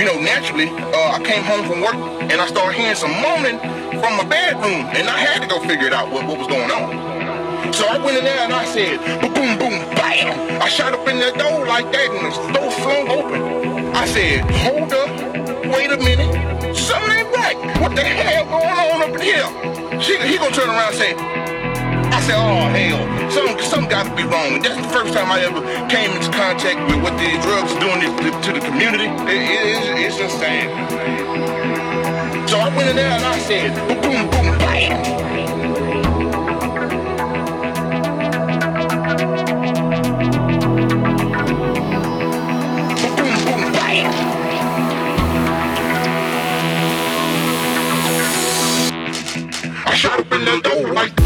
you know, naturally, uh, I came home from work and I started hearing some moaning from my bedroom, and I had to go figure it out what, what was going on. So I went in there and I said, boom, boom, bam. I shot up in that door like that and the door flung open. I said, hold up, wait a minute, something ain't right. What the hell going on up in here? She, he gonna turn around and say, I said, oh hell, something, something got to be wrong. And that's the first time I ever came into contact with what these drugs are doing to, to the community. It, it, it's, it's. So I went in there and I said, boom, boom. Boom, bam. Shot up in the door like